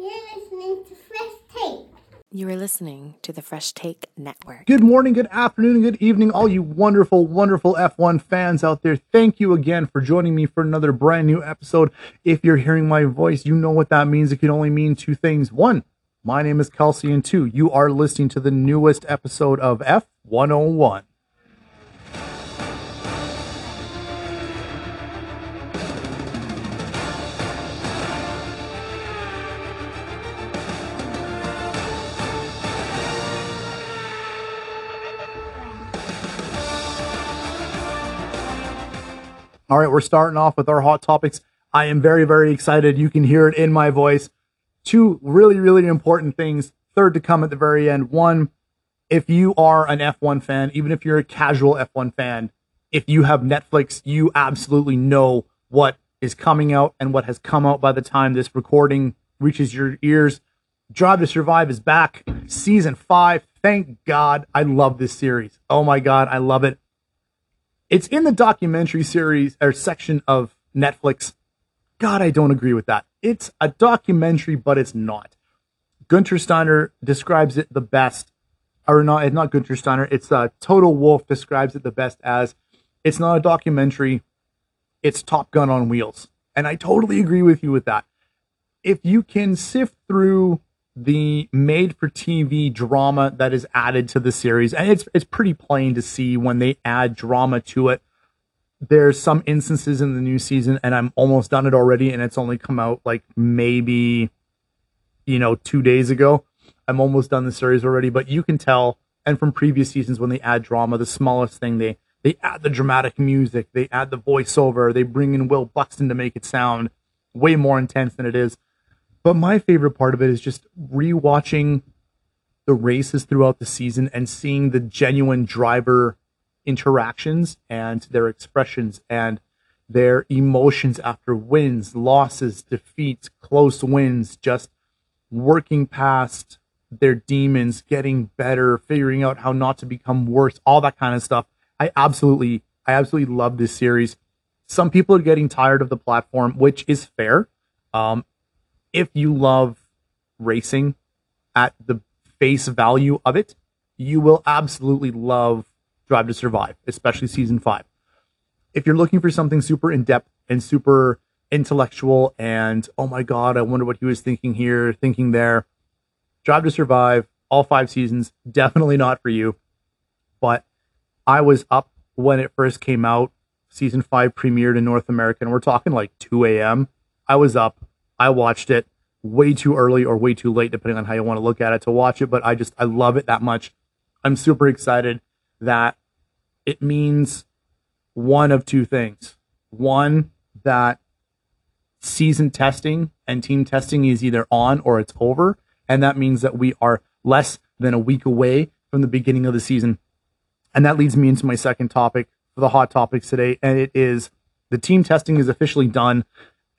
You're listening to Fresh Take. You are listening to the Fresh Take Network. Good morning, good afternoon, and good evening, all you wonderful, wonderful F1 fans out there. Thank you again for joining me for another brand new episode. If you're hearing my voice, you know what that means. It can only mean two things. One, my name is Kelsey, and two, you are listening to the newest episode of F101. All right, we're starting off with our hot topics. I am very, very excited. You can hear it in my voice. Two really, really important things. Third to come at the very end. One, if you are an F1 fan, even if you're a casual F1 fan, if you have Netflix, you absolutely know what is coming out and what has come out by the time this recording reaches your ears. Drive to Survive is back, season five. Thank God. I love this series. Oh my God, I love it. It's in the documentary series or section of Netflix. God, I don't agree with that. It's a documentary, but it's not. Gunter Steiner describes it the best, or not, it's not Gunter Steiner, it's uh, Toto Wolff describes it the best as it's not a documentary, it's Top Gun on wheels. And I totally agree with you with that. If you can sift through the made for TV drama that is added to the series, and it's it's pretty plain to see when they add drama to it. There's some instances in the new season, and I'm almost done it already, and it's only come out like maybe, you know, two days ago. I'm almost done the series already, but you can tell, and from previous seasons when they add drama, the smallest thing they they add the dramatic music, they add the voiceover, they bring in Will Buxton to make it sound way more intense than it is. But my favorite part of it is just rewatching the races throughout the season and seeing the genuine driver interactions and their expressions and their emotions after wins, losses, defeats, close wins, just working past their demons, getting better, figuring out how not to become worse, all that kind of stuff. I absolutely, I absolutely love this series. Some people are getting tired of the platform, which is fair. Um, if you love racing at the face value of it, you will absolutely love Drive to Survive, especially season five. If you're looking for something super in depth and super intellectual and oh my god, I wonder what he was thinking here, thinking there, Drive to Survive, all five seasons, definitely not for you. But I was up when it first came out. Season five premiered in North America, and we're talking like 2 a.m. I was up I watched it way too early or way too late, depending on how you want to look at it to watch it. But I just, I love it that much. I'm super excited that it means one of two things. One, that season testing and team testing is either on or it's over. And that means that we are less than a week away from the beginning of the season. And that leads me into my second topic for the hot topics today. And it is the team testing is officially done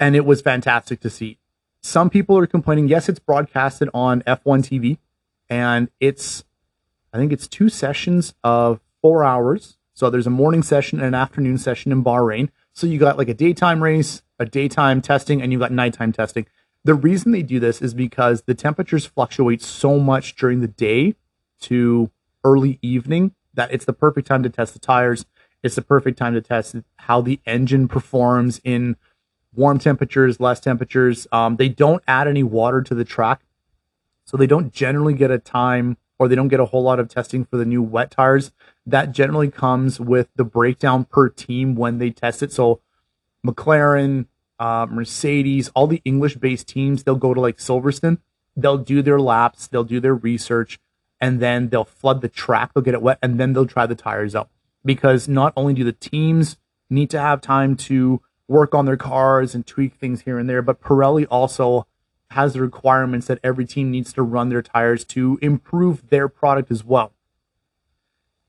and it was fantastic to see. Some people are complaining. Yes, it's broadcasted on F1 TV, and it's, I think it's two sessions of four hours. So there's a morning session and an afternoon session in Bahrain. So you got like a daytime race, a daytime testing, and you got nighttime testing. The reason they do this is because the temperatures fluctuate so much during the day to early evening that it's the perfect time to test the tires. It's the perfect time to test how the engine performs in warm temperatures, less temperatures. Um, they don't add any water to the track, so they don't generally get a time or they don't get a whole lot of testing for the new wet tires. That generally comes with the breakdown per team when they test it. So McLaren, uh, Mercedes, all the English-based teams, they'll go to like Silverstone. They'll do their laps, they'll do their research, and then they'll flood the track. They'll get it wet, and then they'll try the tires out. Because not only do the teams need to have time to work on their cars and tweak things here and there. But Pirelli also has the requirements that every team needs to run their tires to improve their product as well.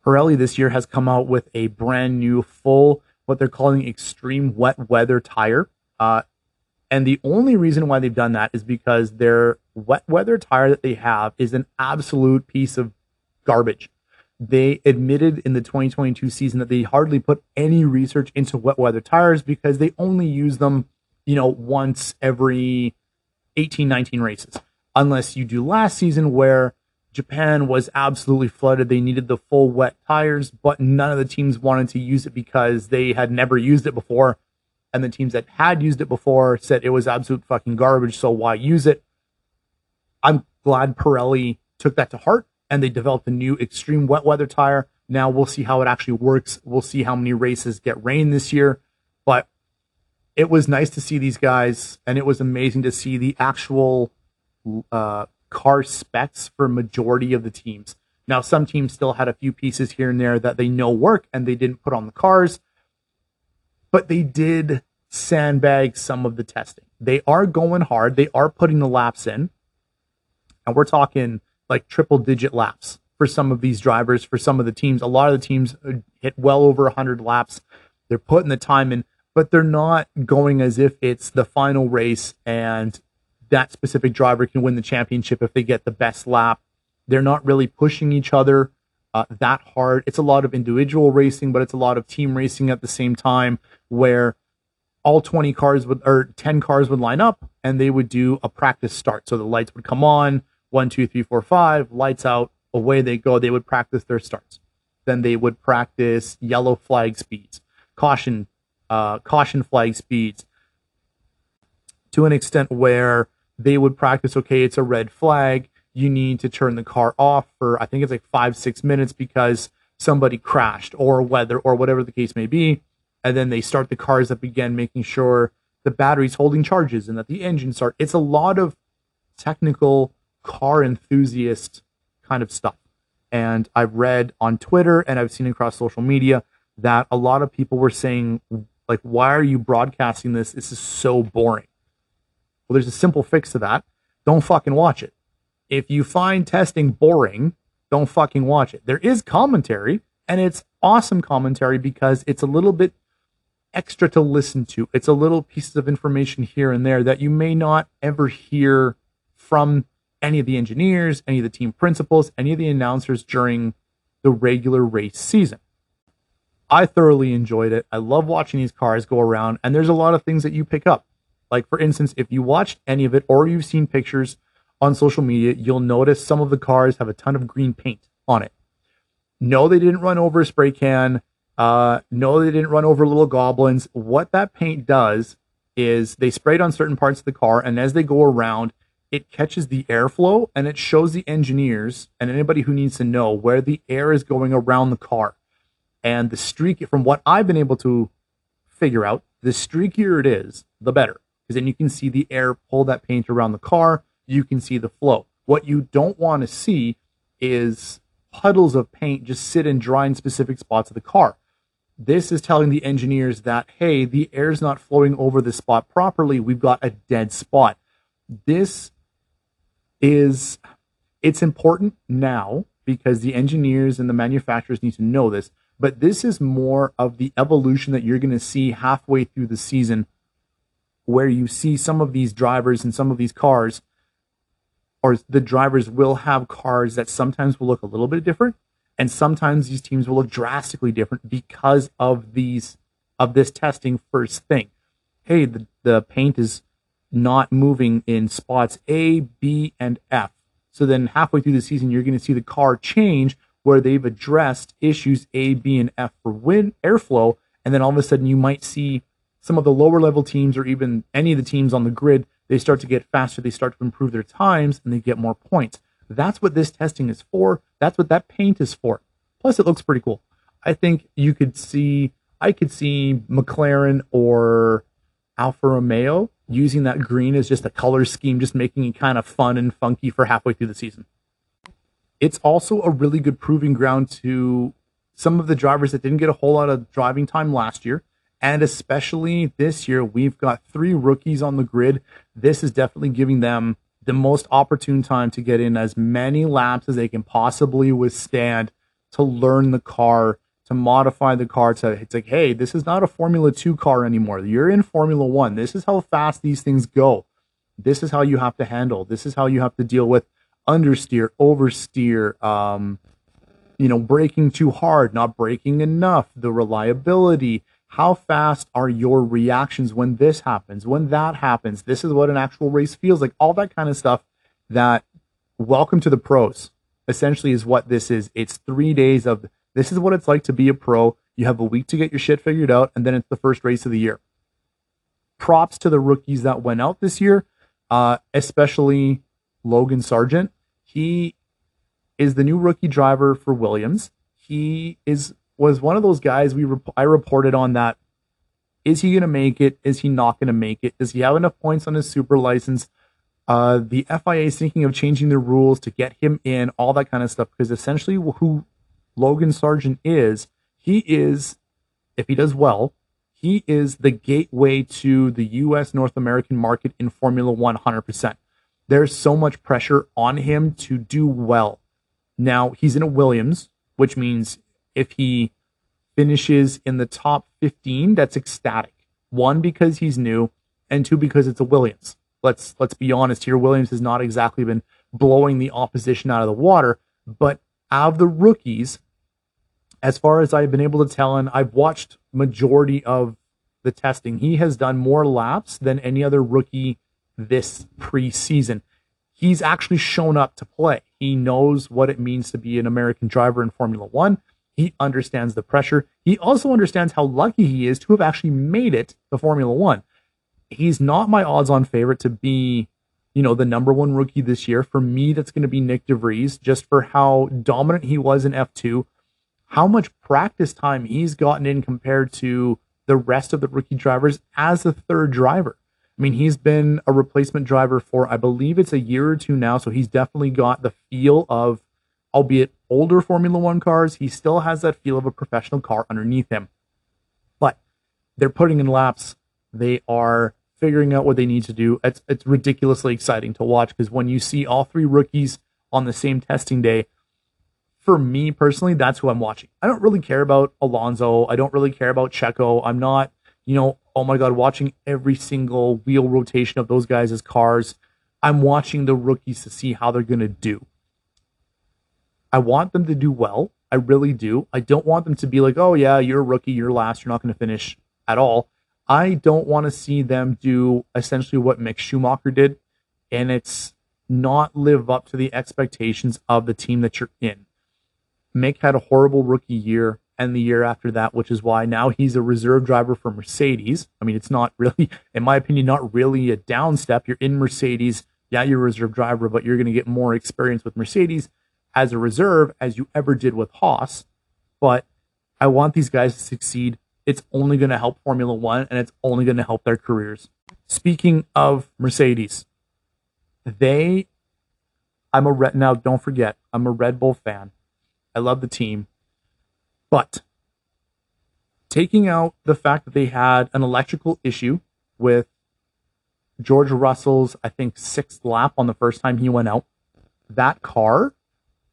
Pirelli this year has come out with a brand new full, what they're calling extreme wet weather tire. Uh, and the only reason why they've done that is because their wet weather tire that they have is an absolute piece of garbage they admitted in the 2022 season that they hardly put any research into wet weather tires because they only use them, you know, once every 18, 19 races, unless you do last season where Japan was absolutely flooded. They needed the full wet tires, but none of the teams wanted to use it because they had never used it before. And the teams that had used it before said it was absolute fucking garbage. So why use it? I'm glad Pirelli took that to heart and they developed a new extreme wet weather tire. Now we'll see how it actually works. We'll see how many races get rain this year. But it was nice to see these guys, and it was amazing to see the actual uh, car specs for majority of the teams. Now, some teams still had a few pieces here and there that they know work and they didn't put on the cars, but they did sandbag some of the testing. They are going hard. They are putting the laps in, and we're talking like triple digit laps for some of these drivers, for some of the teams. A lot of the teams uh, hit well over 100 laps. They're putting the time in, but they're not going as if it's the final race and that specific driver can win the championship if they get the best lap. They're not really pushing each other uh, that hard. It's a lot of individual racing, but it's a lot of team racing at the same time where all 20 cars would or 10 cars would line up and they would do a practice start. So the lights would come on, one, two, three, four, five, lights out, away they go. They would practice their starts. Then they would practice yellow flag speeds, caution, uh, caution flag speeds, to an extent where they would practice. Okay, it's a red flag. You need to turn the car off for I think it's like five six minutes because somebody crashed or weather or whatever the case may be. And then they start the cars up again, making sure the battery's holding charges and that the engine start. It's a lot of technical car enthusiast kind of stuff. And I've read on Twitter and I've seen across social media that a lot of people were saying, like, why are you broadcasting this? This is so boring. Well, there's a simple fix to that. Don't fucking watch it. If you find testing boring, don't fucking watch it. There is commentary, and it's awesome commentary because it's a little bit extra to listen to. It's a little pieces of information here and there that you may not ever hear from any of the engineers, any of the team principals, any of the announcers during the regular race season. I thoroughly enjoyed it. I love watching these cars go around, and there's a lot of things that you pick up. Like, for instance, if you watched any of it or you've seen pictures on social media, you'll notice some of the cars have a ton of green paint on it. No, they didn't run over a spray can. Uh, no, they didn't run over little goblins. What that paint does is they sprayed on certain parts of the car, and as they go around, it catches the airflow and it shows the engineers and anybody who needs to know where the air is going around the car. And the streak, from what I've been able to figure out, the streakier it is, the better. Because then you can see the air pull that paint around the car. You can see the flow. What you don't want to see is puddles of paint just sit and dry in specific spots of the car. This is telling the engineers that, hey, the air's not flowing over the spot properly. We've got a dead spot. This is it's important now because the engineers and the manufacturers need to know this but this is more of the evolution that you're going to see halfway through the season where you see some of these drivers and some of these cars or the drivers will have cars that sometimes will look a little bit different and sometimes these teams will look drastically different because of these of this testing first thing. Hey the, the paint is not moving in spots A, B, and F. So then halfway through the season, you're going to see the car change where they've addressed issues A, B, and F for wind airflow. And then all of a sudden, you might see some of the lower level teams or even any of the teams on the grid, they start to get faster, they start to improve their times, and they get more points. That's what this testing is for. That's what that paint is for. Plus, it looks pretty cool. I think you could see, I could see McLaren or Alfa Romeo using that green as just a color scheme, just making it kind of fun and funky for halfway through the season. It's also a really good proving ground to some of the drivers that didn't get a whole lot of driving time last year. And especially this year, we've got three rookies on the grid. This is definitely giving them the most opportune time to get in as many laps as they can possibly withstand to learn the car to modify the car to it's like, hey, this is not a Formula 2 car anymore. You're in Formula 1. This is how fast these things go. This is how you have to handle. This is how you have to deal with understeer, oversteer, um, you know, braking too hard, not braking enough, the reliability, How fast are your reactions when this happens, when that happens? This is what an actual race feels like, all that kind of stuff that welcome to the pros essentially is what this is. It's three days of this is what it's like to be a pro. You have a week to get your shit figured out, and then it's the first race of the year. Props to the rookies that went out this year, uh, especially Logan Sargent. He is the new rookie driver for Williams. He is was one of those guys we rep- I reported on that. Is he going to make it? Is he not going to make it? Does he have enough points on his super license? Uh, the FIA is thinking of changing the rules to get him in, all that kind of stuff. Because essentially, who Logan Sargent is, he is, if he does well, he is the gateway to the U.S. North American market in Formula One 100%. There's so much pressure on him to do well. Now, he's in a Williams, which means if he finishes in the top 15, that's ecstatic. One, because he's new, and two, because it's a Williams. Let's let's be honest here. Williams has not exactly been blowing the opposition out of the water, but out of the rookies, as far as I've been able to tell, and I've watched majority of the testing, he has done more laps than any other rookie this preseason. He's actually shown up to play. He knows what it means to be an American driver in Formula One. He understands the pressure. He also understands how lucky he is to have actually made it to Formula One. He's not my odds on favorite to be, you know, the number one rookie this year. For me, that's going to be Nyck de Vries, just for how dominant he was in F2, how much practice time he's gotten in compared to the rest of the rookie drivers as a third driver. I mean, he's been a replacement driver for, I believe it's a year or two now. So he's definitely got the feel of, albeit older Formula One cars, he still has that feel of a professional car underneath him. But they're putting in laps. They are figuring out what they need to do. It's, it's ridiculously exciting to watch because when you see all three rookies on the same testing day, for me personally, that's who I'm watching. I don't really care about Alonso. I don't really care about Checo. I'm not, you know, oh my God, watching every single wheel rotation of those guys' cars. I'm watching the rookies to see how they're going to do. I want them to do well. I really do. I don't want them to be like, oh, yeah, you're a rookie, you're last, you're not going to finish at all. I don't want to see them do essentially what Mick Schumacher did, and it's not live up to the expectations of the team that you're in. Mick had a horrible rookie year and the year after that, which is why now he's a reserve driver for Mercedes. I mean, it's not really, in my opinion, not really a down step. You're in Mercedes. Yeah, you're a reserve driver, but you're going to get more experience with Mercedes as a reserve as you ever did with Haas. But I want these guys to succeed. It's only going to help Formula One and it's only going to help their careers. Speaking of Mercedes, they, I'm a Red, now don't forget, I'm a Red Bull fan. I love the team. But taking out the fact that they had an electrical issue with George Russell's, I think, sixth lap on the first time he went out, that car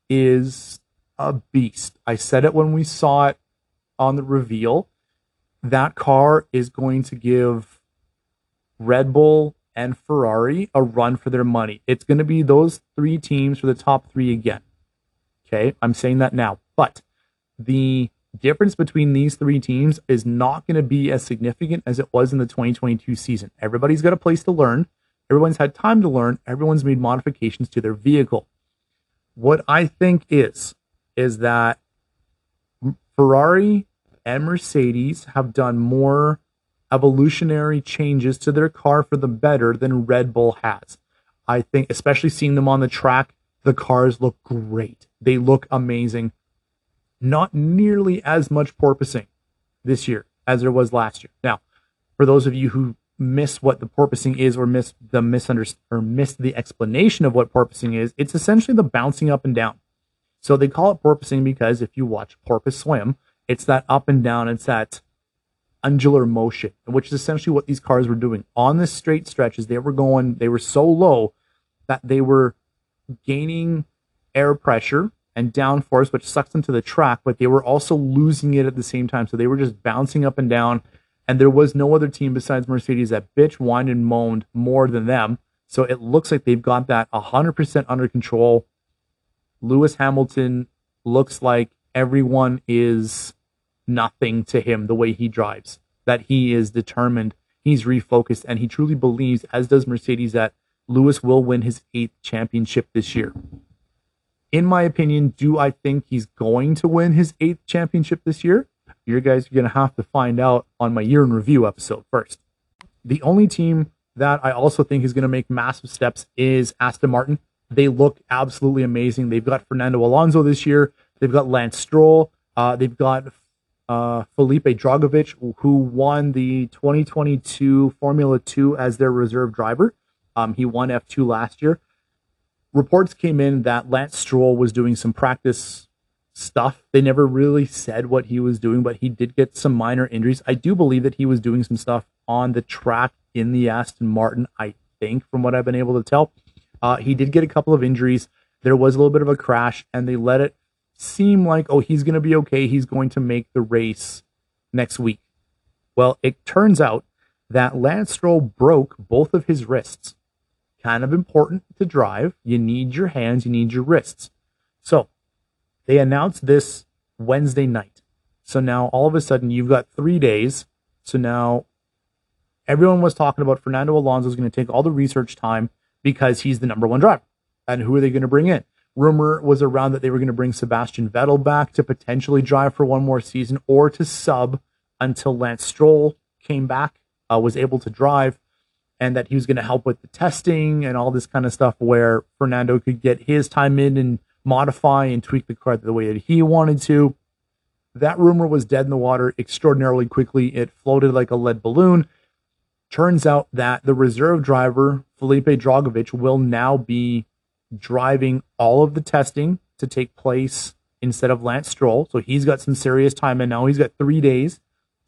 is a beast. I said it when we saw it on the reveal. That car is going to give Red Bull and Ferrari a run for their money. It's going to be those three teams for the top three again. Okay, I'm saying that now. But the difference between these three teams is not going to be as significant as it was in the 2022 season. Everybody's got a place to learn. Everyone's had time to learn. Everyone's made modifications to their vehicle. What I think is, is that Ferrari and Mercedes have done more evolutionary changes to their car for the better than Red Bull has. I think, especially seeing them on the track, the cars look great. They look amazing. Not nearly as much porpoising this year as there was last year. Now, for those of you who miss what the porpoising is or miss the misunderstand or miss the explanation of what porpoising is, it's essentially the bouncing up and down. So they call it porpoising because if you watch porpoise swim, it's that up and down, it's that undulate motion, which is essentially what these cars were doing on the straight stretches. They were going, they were so low that they were gaining air pressure and downforce, which sucks into the track, but they were also losing it at the same time. So they were just bouncing up and down. And there was no other team besides Mercedes that bitch, whined, and moaned more than them. So it looks like they've got that 100% under control. Lewis Hamilton looks like everyone is nothing to him the way he drives. that he is determined, he's refocused, and he truly believes, as does Mercedes, that Lewis will win his eighth championship this year. In my opinion, do I think he's going to win his eighth championship this year? You guys are going to have to find out on my year in review episode first. The only team that I also think is going to make massive steps is Aston Martin. They look absolutely amazing. They've got Fernando Alonso this year. They've got Lance Stroll. Uh, they've got uh, Felipe Drugovich, who won the 2022 Formula 2 as their reserve driver. Um, he won F2 last year. Reports came in that Lance Stroll was doing some practice stuff. They never really said what he was doing, but he did get some minor injuries. I do believe that he was doing some stuff on the track in the Aston Martin, I think, from what I've been able to tell. Uh, he did get a couple of injuries. There was a little bit of a crash, and they let it seem like, oh, he's going to be okay. He's going to make the race next week. Well, it turns out that Lance Stroll broke both of his wrists. Kind of important to drive. You need your hands, you need your wrists. So they announced this Wednesday night. So now all of a sudden you've got three days. So now everyone was talking about Fernando Alonso is going to take all the research time because he's the number one driver. And who are they going to bring in? Rumor was around that they were going to bring Sebastian Vettel back to potentially drive for one more season or to sub until Lance Stroll came back, uh, was able to drive, and that he was going to help with the testing and all this kind of stuff where Fernando could get his time in and modify and tweak the car the way that he wanted to. That rumor was dead in the water extraordinarily quickly. It floated like a lead balloon. Turns out that the reserve driver, Felipe Drugovich, will now be driving all of the testing to take place instead of Lance Stroll. So he's got some serious time in now. He's got three days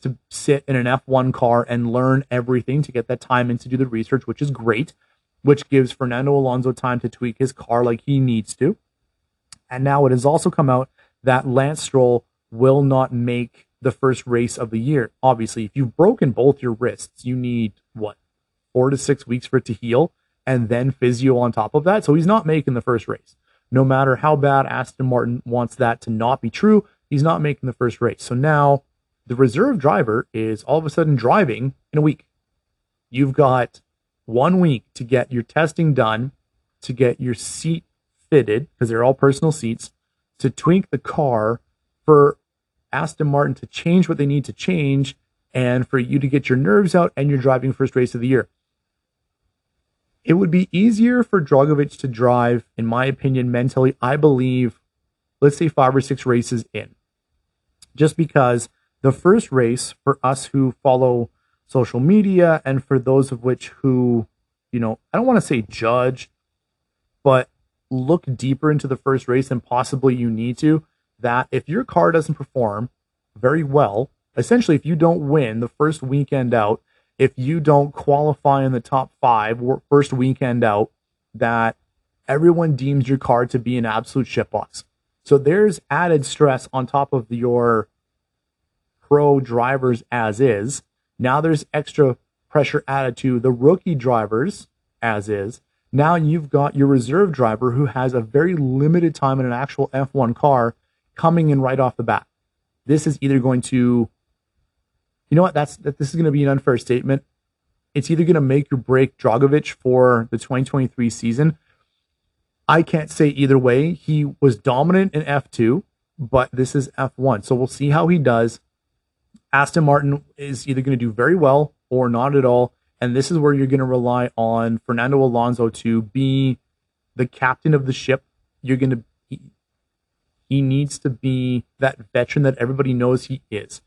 to sit in an F1 car and learn everything to get that time in to do the research, which is great, which gives Fernando Alonso time to tweak his car like he needs to. And now it has also come out that Lance Stroll will not make the first race of the year. Obviously, if you've broken both your wrists, you need what, four to six weeks for it to heal and then physio on top of that. So he's not making the first race. No matter how bad Aston Martin wants that to not be true, he's not making the first race. So now the reserve driver is all of a sudden driving in a week. You've got one week to get your testing done, to get your seat fitted, because they're all personal seats, to tweak the car for Aston Martin to change what they need to change, and for you to get your nerves out and you're driving first race of the year. It would be easier for Drugovich to drive, in my opinion, mentally, I believe, let's say five or six races in. Just because the first race for us who follow social media and for those of which who, you know, I don't want to say judge, but look deeper into the first race than possibly you need to, that if your car doesn't perform very well, essentially if you don't win the first weekend out, if you don't qualify in the top five first weekend out, that everyone deems your car to be an absolute shitbox. So there's added stress on top of your pro drivers as is. Now there's extra pressure added to the rookie drivers as is. Now you've got your reserve driver who has a very limited time in an actual F1 car coming in right off the bat. This is either going to you know what? That's that. This is going to be an unfair statement. It's either going to make or break Drugovich for the 2023 season. I can't say either way. He was dominant in F2, but this is F1. So we'll see how he does. Aston Martin is either going to do very well or not at all. And this is where you're going to rely on Fernando Alonso to be the captain of the ship. You're going to, he needs to be that veteran that everybody knows he is.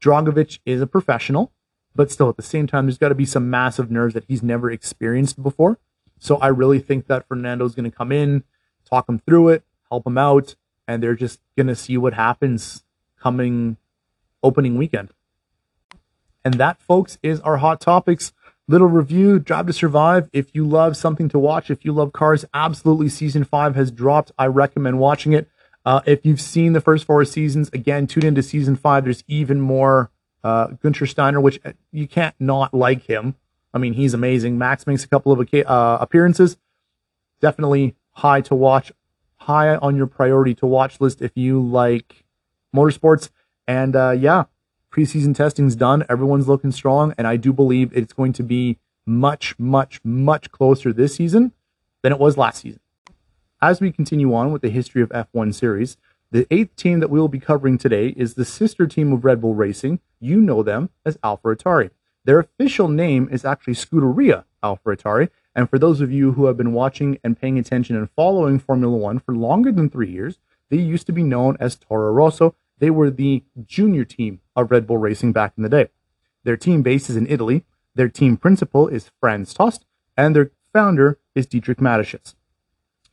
Drugovich is a professional, but still at the same time, there's got to be some massive nerves that he's never experienced before. So I really think that Fernando's going to come in, talk him through it, help him out, and they're just going to see what happens coming opening weekend. And that, folks, is our hot topics little review. Drive to Survive. If you love something to watch, if you love cars, absolutely season five has dropped. I recommend watching it. Uh, if you've seen the first four seasons, again, tune into season five. There's even more uh, Gunther Steiner, which uh, you can't not like him. I mean, he's amazing. Max makes a couple of uh, appearances. Definitely high to watch, high on your priority to watch list if you like motorsports. And uh, yeah, preseason testing's done. Everyone's looking strong, and I do believe it's going to be much, much, much closer this season than it was last season. As we continue on with the history of F1 series, the eighth team that we will be covering today is the sister team of Red Bull Racing. You know them as AlphaTauri. Their official name is actually Scuderia AlphaTauri. And for those of you who have been watching and paying attention and following Formula One for longer than three years, they used to be known as Toro Rosso. They were the junior team of Red Bull Racing back in the day. Their team base is in Italy. Their team principal is Franz Tost, and their founder is Dietrich Mateschitz.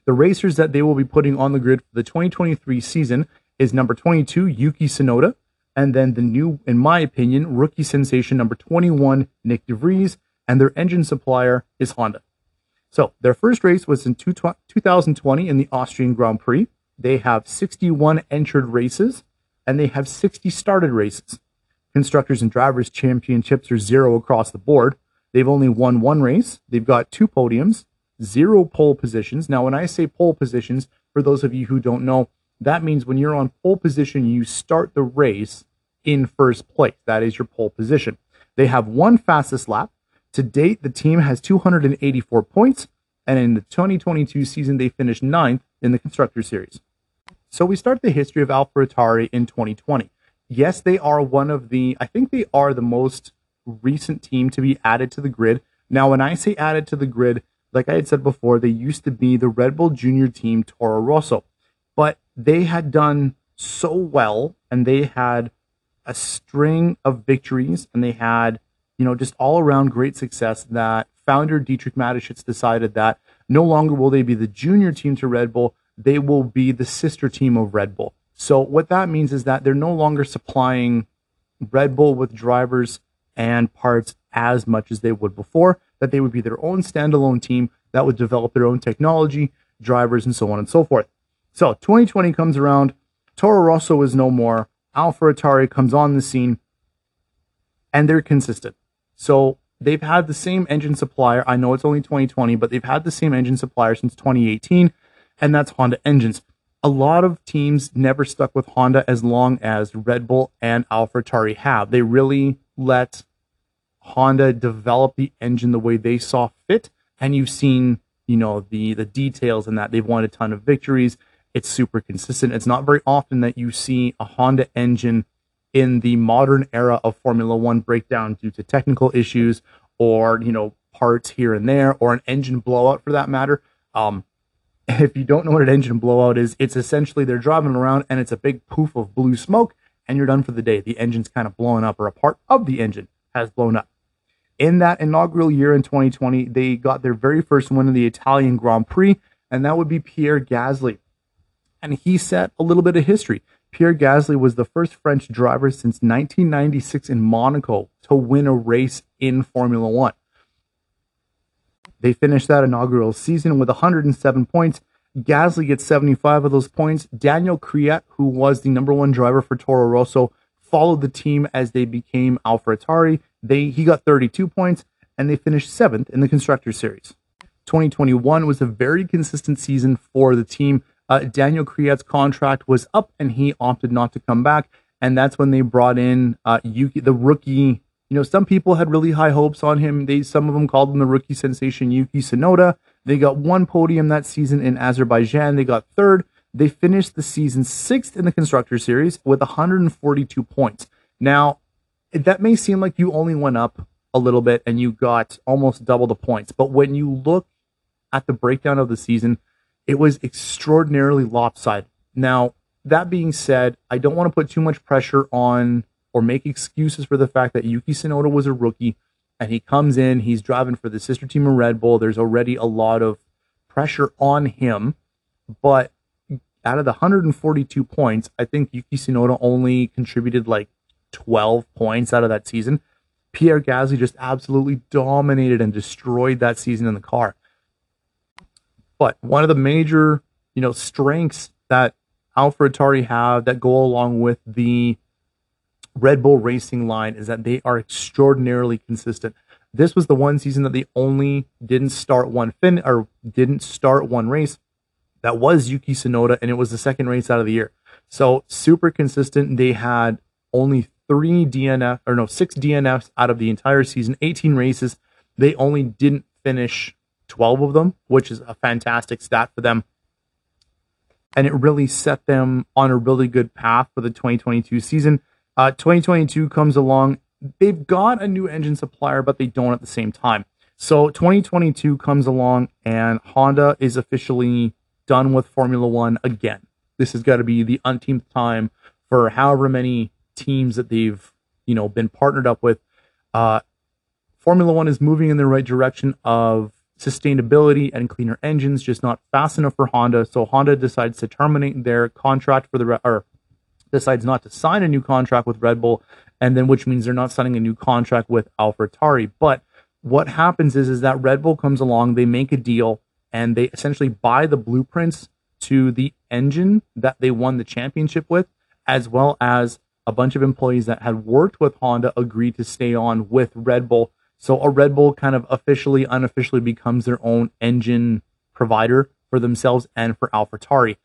The racers that they will be putting on the grid for the 2023 season is number 22, Yuki Tsunoda, and then the new, in my opinion, rookie sensation number 21, Nyck de Vries, and their engine supplier is Honda. So their first race was in 2020 in the Austrian Grand Prix. They have 61 entered races and they have 60 started races. Constructors and Drivers Championships are zero across the board. They've only won one race. They've got two podiums, zero pole positions. Now, when I say pole positions, for those of you who don't know, that means when you're on pole position, you start the race in first place. That is your pole position. They have one fastest lap. To date, the team has 284 points, and in the 2022 season, they finished ninth in the Constructor Series. So we start the history of AlphaTauri in 2020. Yes, they are one of the, I think they are the most recent team to be added to the grid. Now, when I say added to the grid, like I had said before, they used to be the Red Bull Junior team Toro Rosso, but they had done so well and they had a string of victories and they had, you know, just all around great success that founder Dietrich Mateschitz decided that no longer will they be the junior team to Red Bull, they will be the sister team of Red Bull. So what that means is that they're no longer supplying Red Bull with drivers and parts as much as they would before, that they would be their own standalone team that would develop their own technology, drivers, and so on and so forth. So 2020 comes around, Toro Rosso is no more, AlphaTauri comes on the scene, and they're consistent. So they've had the same engine supplier. I know it's only 2020, but they've had the same engine supplier since 2018 and that's Honda engines. A lot of teams never stuck with Honda as long as Red Bull and AlphaTauri have. They really let Honda develop the engine the way they saw fit, and you've seen, you know, the the details in that. They've won a ton of victories. It's super consistent. It's not very often that you see a Honda engine in the modern era of Formula One breakdown due to technical issues or you know parts here and there or an engine blowout for that matter. Um, if you don't know what an engine blowout is, it's essentially they're driving around and it's a big poof of blue smoke and you're done for the day. The engine's kind of blowing up or a part of the engine has blown up. In that inaugural year in 2020, they got their very first win in the Italian Grand Prix, and that would be Pierre Gasly. And he set a little bit of history. Pierre Gasly was the first French driver since 1996 in Monaco to win a race in Formula One. They finished that inaugural season with 107 points. Gasly gets 75 of those points. Daniel Kvyat, who was the number one driver for Toro Rosso, followed the team as they became AlphaTauri. They he got 32 points and they finished seventh in the constructor series. 2021 was a very consistent season for the team. Uh, Daniel Kvyat's contract was up and he opted not to come back, and that's when they brought in uh, Yuki, the rookie you know, some people had really high hopes on him. They some of them called him the rookie sensation Yuki Tsunoda. They got one podium that season in Azerbaijan. They got third. They finished the season sixth in the constructor series with 142 points. Now, that may seem like you only went up a little bit and you got almost double the points, but when you look at the breakdown of the season, it was extraordinarily lopsided. Now, that being said, I don't want to put too much pressure on or make excuses for the fact that Yuki Tsunoda was a rookie and he comes in, he's driving for the sister team of Red Bull. There's already a lot of pressure on him, but out of the 142 points, I think Yuki Tsunoda only contributed like 12 points out of that season. Pierre Gasly just absolutely dominated and destroyed that season in the car. But one of the major, you know, strengths that AlphaTauri have that go along with the Red Bull Racing line is that they are extraordinarily consistent. This was the one season that they only didn't start one fin or didn't start one race. That was Yuki Tsunoda, and it was the second race out of the year. So super consistent. They had only three DNF or no six DNFs out of the entire season, 18 races. They only didn't finish 12 of them, which is a fantastic stat for them. And it really set them on a really good path for the 2022 season. Uh, 2022 comes along. They've got a new engine supplier, but they don't at the same time. So 2022 comes along, and Honda is officially done with Formula One again. This has got to be the umpteenth time for however many teams that they've you know been partnered up with. Uh, Formula One is moving in the right direction of sustainability and cleaner engines, just not fast enough for Honda. So Honda decides to terminate their contract for the or decides not to sign a new contract with Red Bull, and then which means they're not signing a new contract with AlphaTauri. But what happens is is that Red Bull comes along, they make a deal, and they essentially buy the blueprints to the engine that they won the championship with, as well as a bunch of employees that had worked with Honda agreed to stay on with Red Bull. So a Red Bull kind of officially, unofficially becomes their own engine provider for themselves and for AlphaTauri.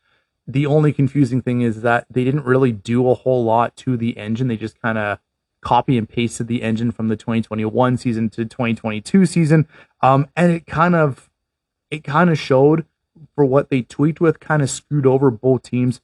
The only confusing thing is that they didn't really do a whole lot to the engine. They just kind of copy and pasted the engine from the 2021 season to 2022 season, um, and it kind of it kind of showed for what they tweaked with, kind of screwed over both teams.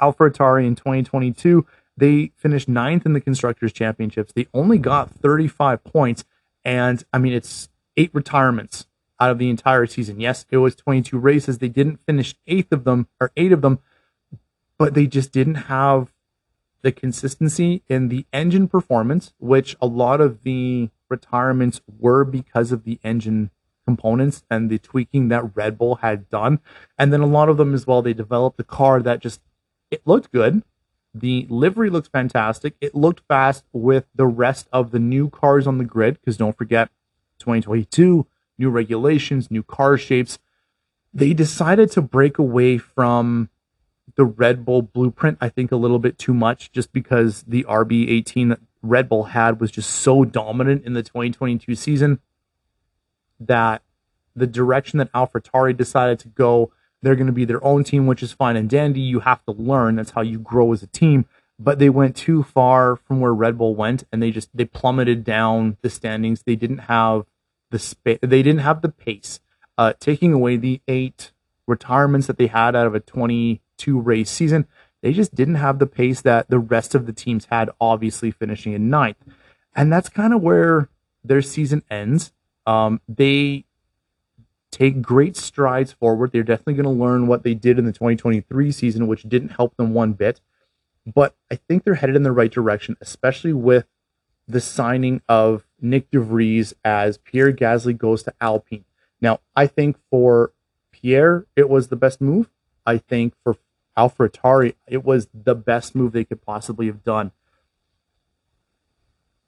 AlphaTauri in 2022, they finished ninth in the constructors championships. They only got 35 points, and I mean it's eight retirements out of the entire season. Yes, it was 22 races. They didn't finish eighth of them or eight of them, but they just didn't have the consistency in the engine performance, which a lot of the retirements were because of the engine components and the tweaking that Red Bull had done. And then a lot of them as well, they developed a car that just it looked good. The livery looks fantastic. It looked fast with the rest of the new cars on the grid because don't forget 2022, new regulations, new car shapes. They decided to break away from the Red Bull blueprint, I think, a little bit too much just because the RB18 that Red Bull had was just so dominant in the 2022 season that the direction that AlphaTauri decided to go, they're going to be their own team, which is fine and dandy. You have to learn. That's how you grow as a team. But they went too far from where Red Bull went, and they just they plummeted down the standings. They didn't have the space. They didn't have the pace. Uh, taking away the eight retirements that they had out of a 22 race season, they just didn't have the pace that the rest of the teams had. Obviously, finishing in ninth, and that's kind of where their season ends. Um, they take great strides forward. They're definitely going to learn what they did in the 2023 season, which didn't help them one bit. But I think they're headed in the right direction, especially with the signing of Nyck de Vries as Pierre Gasly goes to Alpine. Now, I think for Pierre, it was the best move. I think for AlphaTauri, it was the best move they could possibly have done.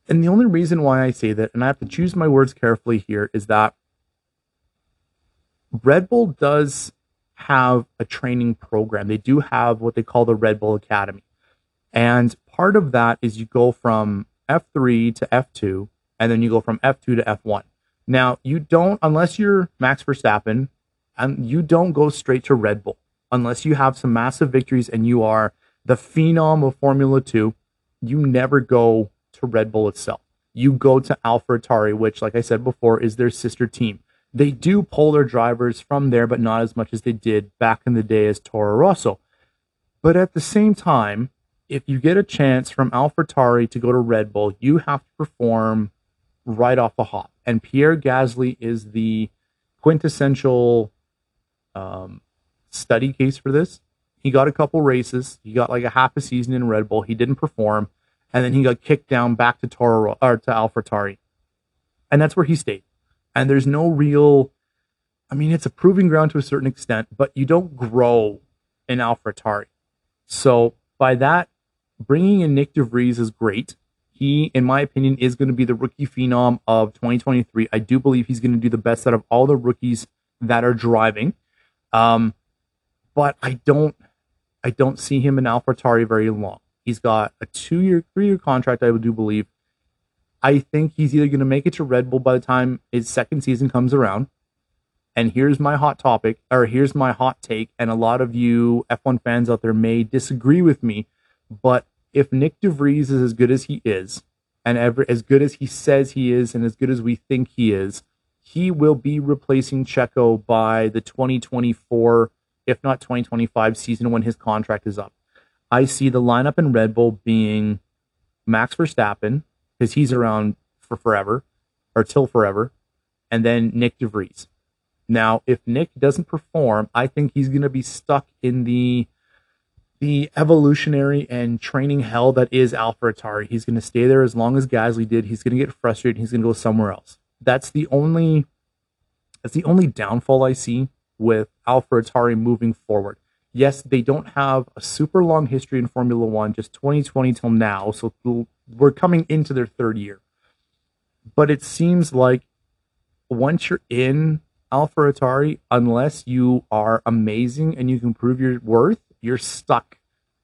And the only reason why I say that, and I have to choose my words carefully here, is that Red Bull does have a training program. They do have what they call the Red Bull Academy. And part of that is you go from F3 to F2, and then you go from F2 to F1. Now, you don't, unless you're Max Verstappen, and you don't go straight to Red Bull unless you have some massive victories and you are the phenom of Formula 2. You never go to Red Bull itself. You go to AlphaTauri, which, like I said before, is their sister team. They do pull their drivers from there, but not as much as they did back in the day as Toro Rosso. But at the same time, if you get a chance from AlphaTauri to go to Red Bull, you have to perform right off the hop. And Pierre Gasly is the quintessential um, study case for this. He got a couple races. He got like a half a season in Red Bull. He didn't perform, and then he got kicked down back to Toro or to AlphaTauri, and that's where he stayed. And there's no real, I mean, it's a proving ground to a certain extent, but you don't grow in AlphaTauri. So by that, bringing in Nyck de Vries is great. He, in my opinion, is going to be the rookie phenom of 2023. I do believe he's going to do the best out of all the rookies that are driving. Um, but I don't, I don't see him in AlphaTauri very long. He's got a two-year, three-year contract, I do believe. I think he's either going to make it to Red Bull by the time his second season comes around. And here's my hot topic, or here's my hot take. And a lot of you F1 fans out there may disagree with me, but if Nyck de Vries is as good as he is, and ever as good as he says he is, and as good as we think he is, he will be replacing Checo by the 2024, if not 2025 season when his contract is up. I see the lineup in Red Bull being Max Verstappen, because he's around for forever, or till forever, and then Nyck de Vries. Now, if Nyck doesn't perform, I think he's going to be stuck in the the evolutionary and training hell that is AlphaTauri. He's going to stay there as long as Gasly did. He's going to get frustrated. He's going to go somewhere else. That's the only that's the only downfall I see with AlphaTauri moving forward. Yes, they don't have a super long history in Formula One, just 2020 till now. So we're coming into their third year. But it seems like once you're in AlphaTauri, unless you are amazing and you can prove your worth, you're stuck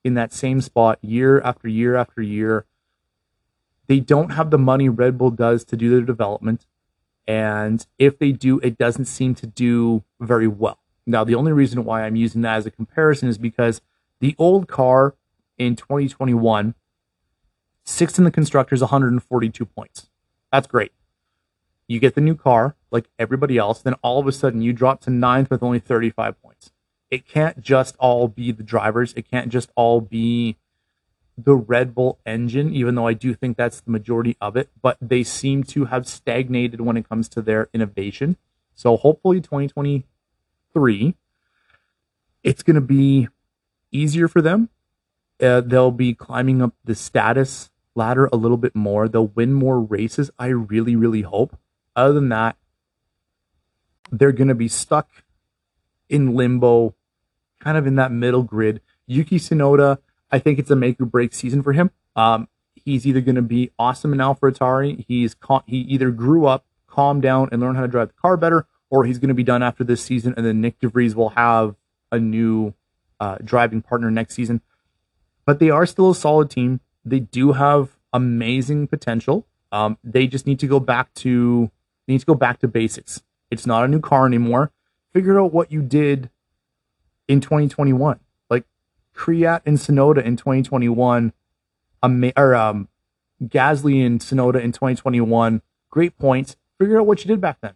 in that same spot year after year after year. They don't have the money Red Bull does to do their development. And if they do, it doesn't seem to do very well. Now, the only reason why I'm using that as a comparison is because the old car in 2021, sixth in the constructors, 142 points. That's great. You get the new car like everybody else, then all of a sudden you drop to ninth with only 35 points it can't just all be the drivers. It can't just all be the Red Bull engine, even though I do think that's the majority of it. But they seem to have stagnated when it comes to their innovation. So hopefully 2023, it's going to be easier for them. Uh, they'll be climbing up the status ladder a little bit more. They'll win more races. I really, really hope. Other than that, they're going to be stuck in limbo kind of in that middle grid. Yuki Tsunoda, I think it's a make or break season for him. Um, he's either going to be awesome in AlphaTauri. He's he either grew up, calmed down, and learned how to drive the car better, or he's going to be done after this season, and then Nyck de Vries will have a new uh, driving partner next season. But they are still a solid team. They do have amazing potential. Um, they just need to go back to need to go back to basics. It's not a new car anymore. Figure out what you did in 2021. Like Kvyat and Tsunoda in 2021, um, or um, Gasly and Tsunoda in 2021, great points. Figure out what you did back then.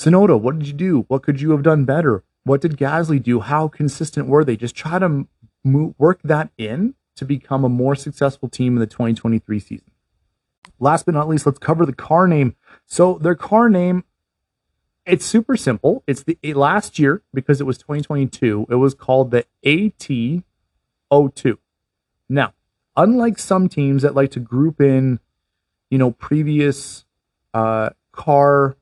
Tsunoda, what did you do? What could you have done better? What did Gasly do? How consistent were they? Just try to work that in to become a more successful team in the 2023 season. Last but not least, let's cover the car name. So their car name it's super simple. It's the last year because it was 2022. It was called the AT02. Now, unlike some teams that like to group in, you know, previous uh, car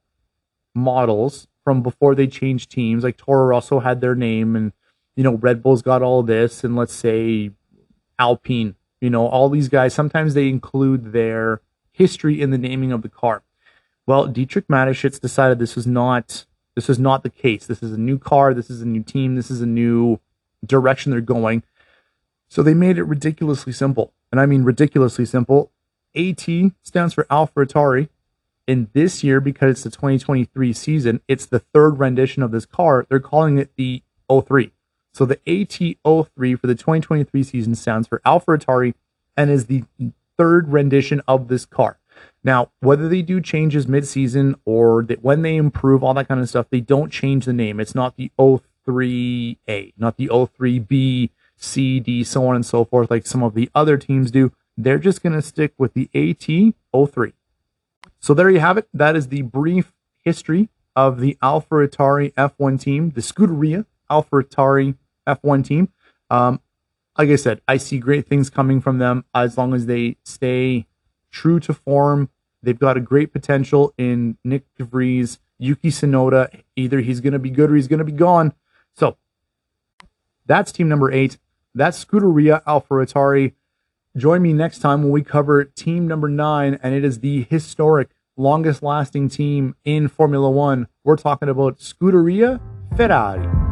models from before they changed teams, like Toro Rosso had their name, and you know, Red Bull's got all this, and let's say Alpine, you know, all these guys. Sometimes they include their history in the naming of the car. Well, Dietrich Mateschitz decided this was not this was not the case. This is a new car. This is a new team. This is a new direction they're going. So they made it ridiculously simple, and I mean ridiculously simple. AT stands for AlphaTauri. In this year, because it's the 2023 season, it's the third rendition of this car. They're calling it the 03. So the AT03 for the 2023 season stands for AlphaTauri and is the third rendition of this car. Now, whether they do changes mid-season or that when they improve all that kind of stuff, they don't change the name. It's not the 03A, not the 03B, C, D, so on and so forth, like some of the other teams do. They're just going to stick with the AT03. So there you have it. That is the brief history of the AlphaTauri F1 team, the Scuderia AlphaTauri F1 team. Um, like I said, I see great things coming from them as long as they stay true to form. They've got a great potential in Nick DeVries, Yuki Tsunoda. Either he's going to be good or he's going to be gone. So that's team number eight. That's Scuderia AlphaTauri. Join me next time when we cover team number nine, and it is the historic, longest lasting team in Formula One. We're talking about Scuderia Ferrari.